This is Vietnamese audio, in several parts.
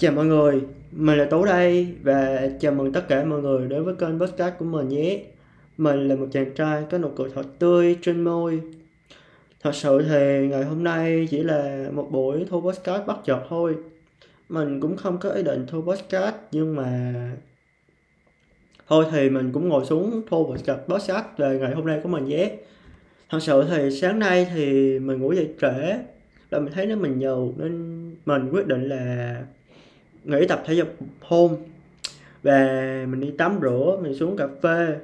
Chào mọi người, mình là Tú đây và chào mừng tất cả mọi người đến với kênh podcast của mình nhé. Mình là một chàng trai có nụ cười thật tươi trên môi. Thật sự thì ngày hôm nay chỉ là một buổi thu podcast bắt chợt thôi. Mình cũng không có ý định thu podcast nhưng mà thôi thì mình cũng ngồi xuống thu podcast podcast về ngày hôm nay của mình nhé. Thật sự thì sáng nay thì mình ngủ dậy trễ là mình thấy nó mình nhiều nên mình quyết định là nghỉ tập thể dục hôm. Về mình đi tắm rửa, mình xuống cà phê.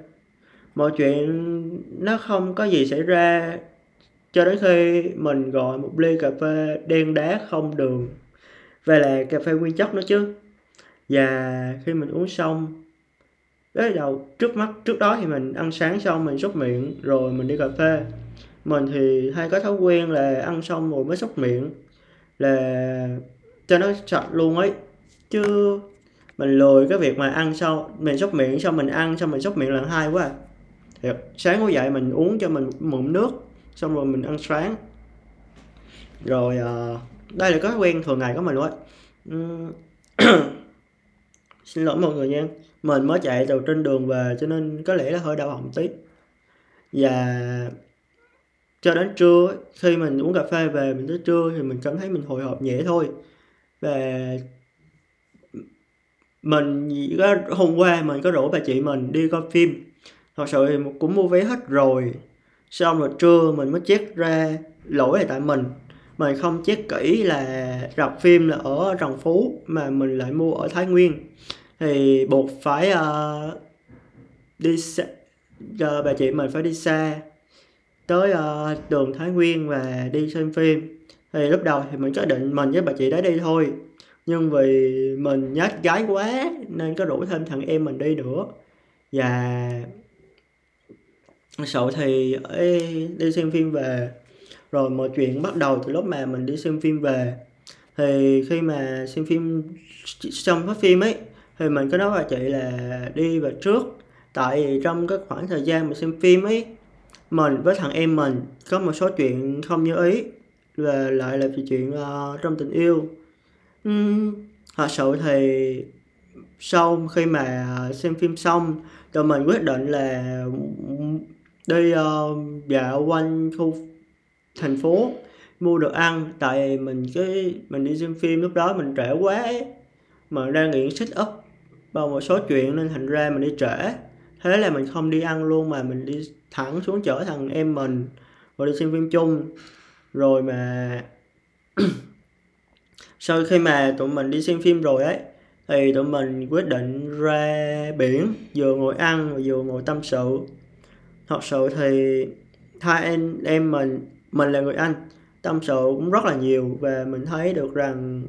Mọi chuyện nó không có gì xảy ra. Cho đến khi mình gọi một ly cà phê đen đá không đường. Về là cà phê nguyên chất nữa chứ. Và khi mình uống xong đấy đầu, trước mắt, trước đó thì mình ăn sáng xong mình xúc miệng, rồi mình đi cà phê. Mình thì hay có thói quen là ăn xong rồi mới xúc miệng. Là cho nó sạch luôn ấy chứ mình lười cái việc mà ăn sau mình xúc miệng xong mình ăn xong mình xúc miệng lần hai quá à. Thiệt, sáng ngủ dậy mình uống cho mình mụn nước xong rồi mình ăn sáng. Rồi uh, đây là cái quen thường ngày của mình luôn xin lỗi mọi người nha. Mình mới chạy từ trên đường về cho nên có lẽ là hơi đau họng tí. Và cho đến trưa khi mình uống cà phê về mình tới trưa thì mình cảm thấy mình hồi hộp nhẹ thôi. Và mình có hôm qua mình có rủ bà chị mình đi coi phim. Thật sự thì cũng mua vé hết rồi. Xong rồi trưa mình mới check ra lỗi là tại mình. Mình không check kỹ là rạp phim là ở Trần Phú mà mình lại mua ở Thái Nguyên. Thì buộc phải uh, đi xa, uh, bà chị mình phải đi xa tới uh, đường Thái Nguyên và đi xem phim. Thì lúc đầu thì mình có định mình với bà chị đấy đi thôi nhưng vì mình nhát gái quá nên có rủ thêm thằng em mình đi nữa. Và sau thì ấy, đi xem phim về. Rồi mọi chuyện bắt đầu từ lúc mà mình đi xem phim về. Thì khi mà xem phim xong hết phim ấy thì mình có nói với chị là đi về trước. Tại vì trong cái khoảng thời gian mà xem phim ấy mình với thằng em mình có một số chuyện không như ý. Và lại là chuyện uh, trong tình yêu uhm, thật sự thì sau khi mà xem phim xong tụi mình quyết định là đi uh, dạo quanh khu thành phố mua đồ ăn. Tại mình cái mình đi xem phim lúc đó mình trễ quá ấy. mà đang nghiện xích ấp bao một số chuyện nên thành ra mình đi trễ. Thế là mình không đi ăn luôn mà mình đi thẳng xuống chở thằng em mình rồi đi xem phim chung. Rồi mà sau khi mà tụi mình đi xem phim rồi ấy, thì tụi mình quyết định ra biển, vừa ngồi ăn vừa ngồi tâm sự. Thật sự thì hai anh em mình mình là người anh, tâm sự cũng rất là nhiều và mình thấy được rằng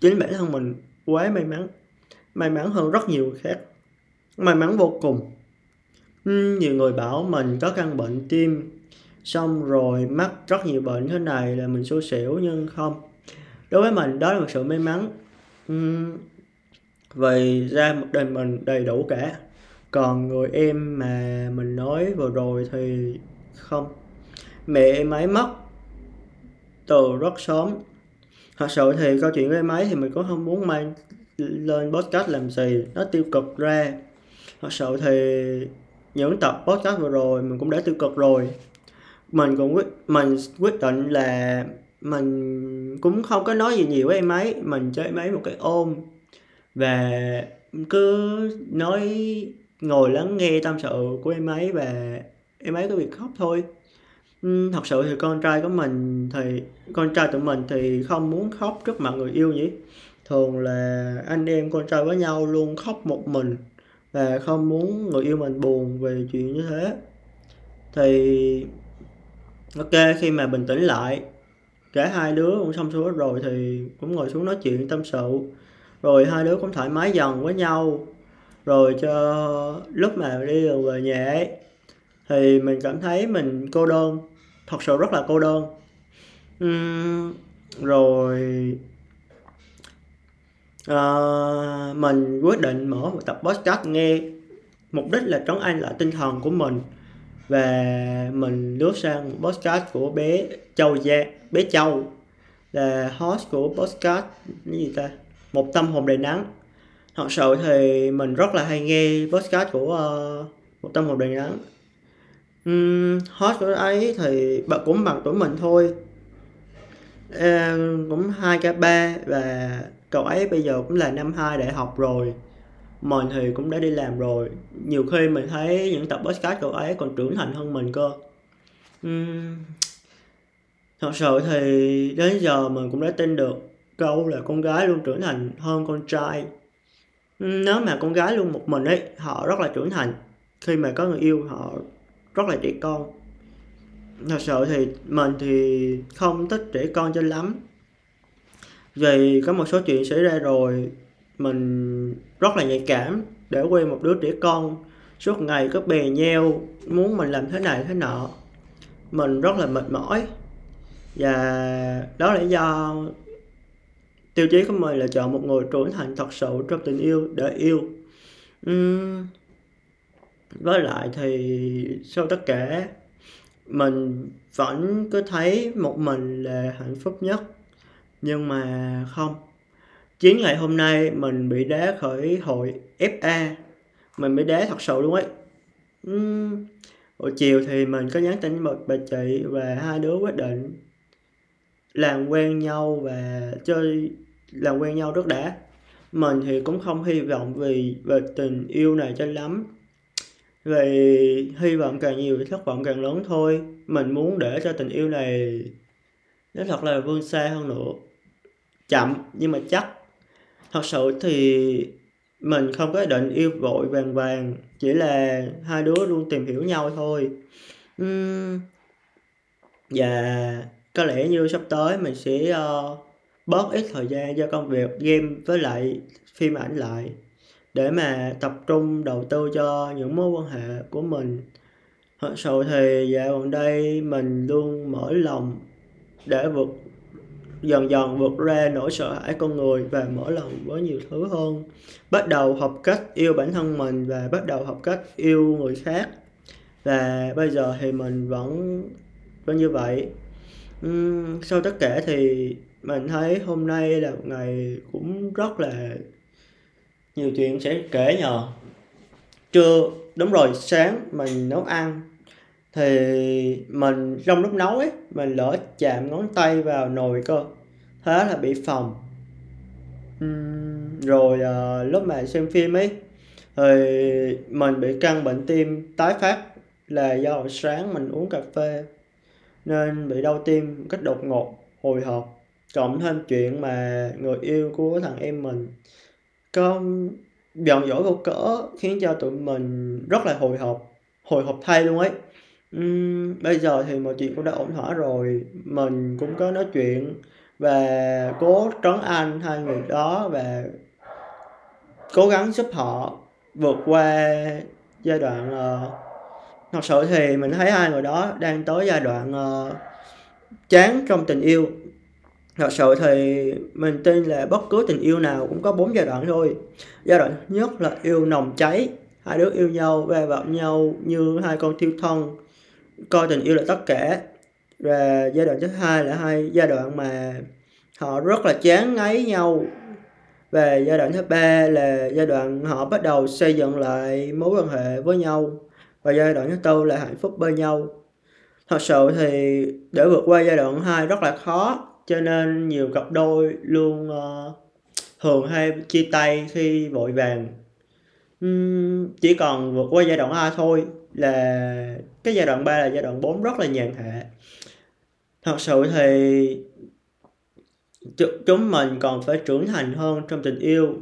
chính bản thân mình quá may mắn may mắn hơn rất nhiều người khác. May mắn vô cùng. Nhiều người bảo mình có căn bệnh tim xong rồi mắc rất nhiều bệnh thế này là mình xui xỉu nhưng không. Đối với mình đó là một sự may mắn. Uhm, vì ra một đời mình đầy đủ cả. Còn người em mà mình nói vừa rồi thì không. Mẹ em ấy mất từ rất sớm. Thật sự thì câu chuyện với em ấy thì mình cũng không muốn mang lên podcast làm gì. Nó tiêu cực ra. Thật sự thì những tập podcast vừa rồi mình cũng đã tiêu cực rồi mình cũng quyết, mình quyết định là mình cũng không có nói gì nhiều với em ấy. Mình cho em ấy một cái ôm và cứ nói, ngồi lắng nghe tâm sự của em ấy và em ấy có việc khóc thôi. Thật sự thì con trai của mình thì, con trai tụi mình thì không muốn khóc trước mặt người yêu nhỉ. Thường là anh em con trai với nhau luôn khóc một mình và không muốn người yêu mình buồn về chuyện như thế. Thì ok khi mà bình tĩnh lại cả hai đứa cũng xong xuôi rồi thì cũng ngồi xuống nói chuyện tâm sự. Rồi hai đứa cũng thoải mái dần với nhau. Rồi cho lúc mà đi đường về nhà ấy thì mình cảm thấy mình cô đơn thật sự rất là cô đơn. Uhm, rồi uh, mình quyết định mở một tập podcast nghe. Mục đích là trấn an lại tinh thần của mình và mình lướt sang podcast của bé Châu Gia bé Châu. Là host của podcast cái gì ta? Một tâm hồn đầy nắng. Thật sự thì mình rất là hay nghe podcast của uh, một tâm hồn đầy nắng. Um, host của ấy thì cũng bằng tuổi mình thôi. Uh, cũng hai k ba và cậu ấy bây giờ cũng là năm hai đại học rồi mình thì cũng đã đi làm rồi. Nhiều khi mình thấy những tập podcast cậu ấy còn trưởng thành hơn mình cơ. Uhm, thật sự thì đến giờ mình cũng đã tin được câu là con gái luôn trưởng thành hơn con trai. Nếu mà con gái luôn một mình ấy họ rất là trưởng thành. Khi mà có người yêu họ rất là trẻ con. Thật sự thì mình thì không thích trẻ con cho lắm. Vì có một số chuyện xảy ra rồi mình rất là nhạy cảm để quen một đứa trẻ con suốt ngày cứ bè nheo muốn mình làm thế này thế nọ. Mình rất là mệt mỏi. Và đó là lý do tiêu chí của mình là chọn một người trưởng thành thật sự trong tình yêu để yêu. Uhm, với lại thì sau tất cả mình vẫn cứ thấy một mình là hạnh phúc nhất nhưng mà không chín ngày hôm nay mình bị đá khỏi hội FA Mình bị đá thật sự luôn ấy. Uhm, Buổi chiều thì mình có nhắn tin một bà chị và hai đứa quyết định làm quen nhau và chơi làm quen nhau rất đã mình thì cũng không hy vọng vì về tình yêu này cho lắm. Vì hy vọng càng nhiều thì thất vọng càng lớn thôi. Mình muốn để cho tình yêu này nó thật là vươn xa hơn nữa. Chậm nhưng mà chắc thật sự thì mình không có định yêu vội vàng vàng chỉ là hai đứa luôn tìm hiểu nhau thôi. Uhm, và có lẽ như sắp tới mình sẽ uh, bớt ít thời gian cho công việc game với lại phim ảnh lại để mà tập trung đầu tư cho những mối quan hệ của mình. Thật sự thì dạo gần đây mình luôn mở lòng để vượt dần dần vượt ra nỗi sợ hãi con người và mở lòng với nhiều thứ hơn. Bắt đầu học cách yêu bản thân mình và bắt đầu học cách yêu người khác. Và bây giờ thì mình vẫn vẫn như vậy. Uhm, sau tất cả thì mình thấy hôm nay là một ngày cũng rất là nhiều chuyện sẽ kể nhờ. Trưa đúng rồi sáng mình nấu ăn thì mình trong lúc nấu ấy mình lỡ chạm ngón tay vào nồi cơ thế là bị phòng uhm, rồi à, lúc mà xem phim ấy thì mình bị căn bệnh tim tái phát là do hồi sáng mình uống cà phê nên bị đau tim một cách đột ngột hồi hộp. Cộng thêm chuyện mà người yêu của thằng em mình có giận dỗi vô cỡ khiến cho tụi mình rất là hồi hộp hồi hộp thay luôn ấy bây giờ thì mọi chuyện cũng đã ổn thỏa rồi. Mình cũng có nói chuyện và cố trấn an hai người đó và cố gắng giúp họ vượt qua giai đoạn uh, thật sự thì mình thấy hai người đó đang tới giai đoạn uh, chán trong tình yêu. Thật sự thì mình tin là bất cứ tình yêu nào cũng có bốn giai đoạn thôi. Giai đoạn nhất là yêu nồng cháy hai đứa yêu nhau ve vào nhau như hai con thiêu thân coi tình yêu là tất cả. Và giai đoạn thứ hai là hai giai đoạn mà họ rất là chán ngấy nhau. Và giai đoạn thứ ba là giai đoạn họ bắt đầu xây dựng lại mối quan hệ với nhau. Và giai đoạn thứ tư là hạnh phúc bên nhau. Thật sự thì để vượt qua giai đoạn hai rất là khó cho nên nhiều cặp đôi luôn uh, thường hay chia tay khi vội vàng. Uhm, chỉ còn vượt qua giai đoạn hai thôi là cái giai đoạn 3 là giai đoạn 4 rất là nhàn hạ. Thật sự thì chúng mình còn phải trưởng thành hơn trong tình yêu.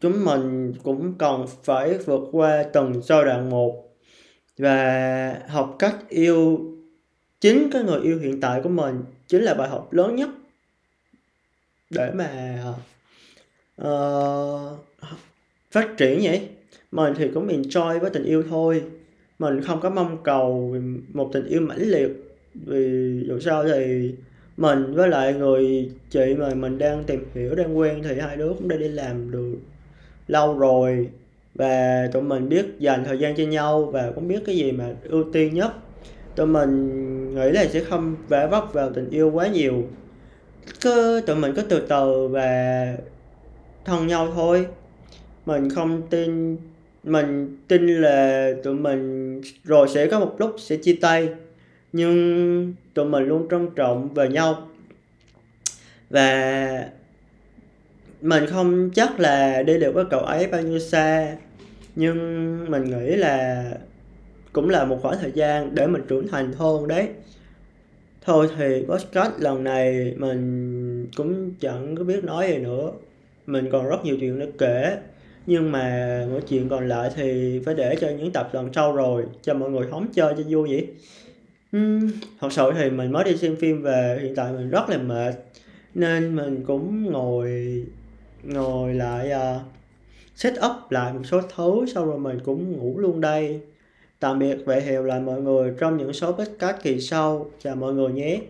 Chúng mình cũng còn phải vượt qua từng giai đoạn một và học cách yêu chính cái người yêu hiện tại của mình chính là bài học lớn nhất để mà uh, phát triển vậy mình thì cũng enjoy với tình yêu thôi mình không có mong cầu một tình yêu mãnh liệt. Vì dù sao thì mình với lại người chị mà mình đang tìm hiểu, đang quen thì hai đứa cũng đã đi làm được lâu rồi. Và tụi mình biết dành thời gian cho nhau và cũng biết cái gì mà ưu tiên nhất. Tụi mình nghĩ là sẽ không vẽ vấp vào tình yêu quá nhiều. Cứ, tụi mình cứ từ từ và thân nhau thôi. Mình không tin mình tin là tụi mình rồi sẽ có một lúc sẽ chia tay, nhưng tụi mình luôn trân trọng về nhau. Và mình không chắc là đi được với cậu ấy bao nhiêu xa, nhưng mình nghĩ là cũng là một khoảng thời gian để mình trưởng thành hơn đấy. Thôi thì podcast lần này mình cũng chẳng có biết nói gì nữa. Mình còn rất nhiều chuyện để kể nhưng mà mỗi chuyện còn lại thì phải để cho những tập lần sau rồi cho mọi người hóng chơi cho vui vậy. Uhm, thật sự thì mình mới đi xem phim về hiện tại mình rất là mệt. Nên mình cũng ngồi ngồi lại uh, set up lại một số thứ sau rồi mình cũng ngủ luôn đây. Tạm biệt và hẹn lại mọi người trong những số podcast kỳ sau. Chào mọi người nhé.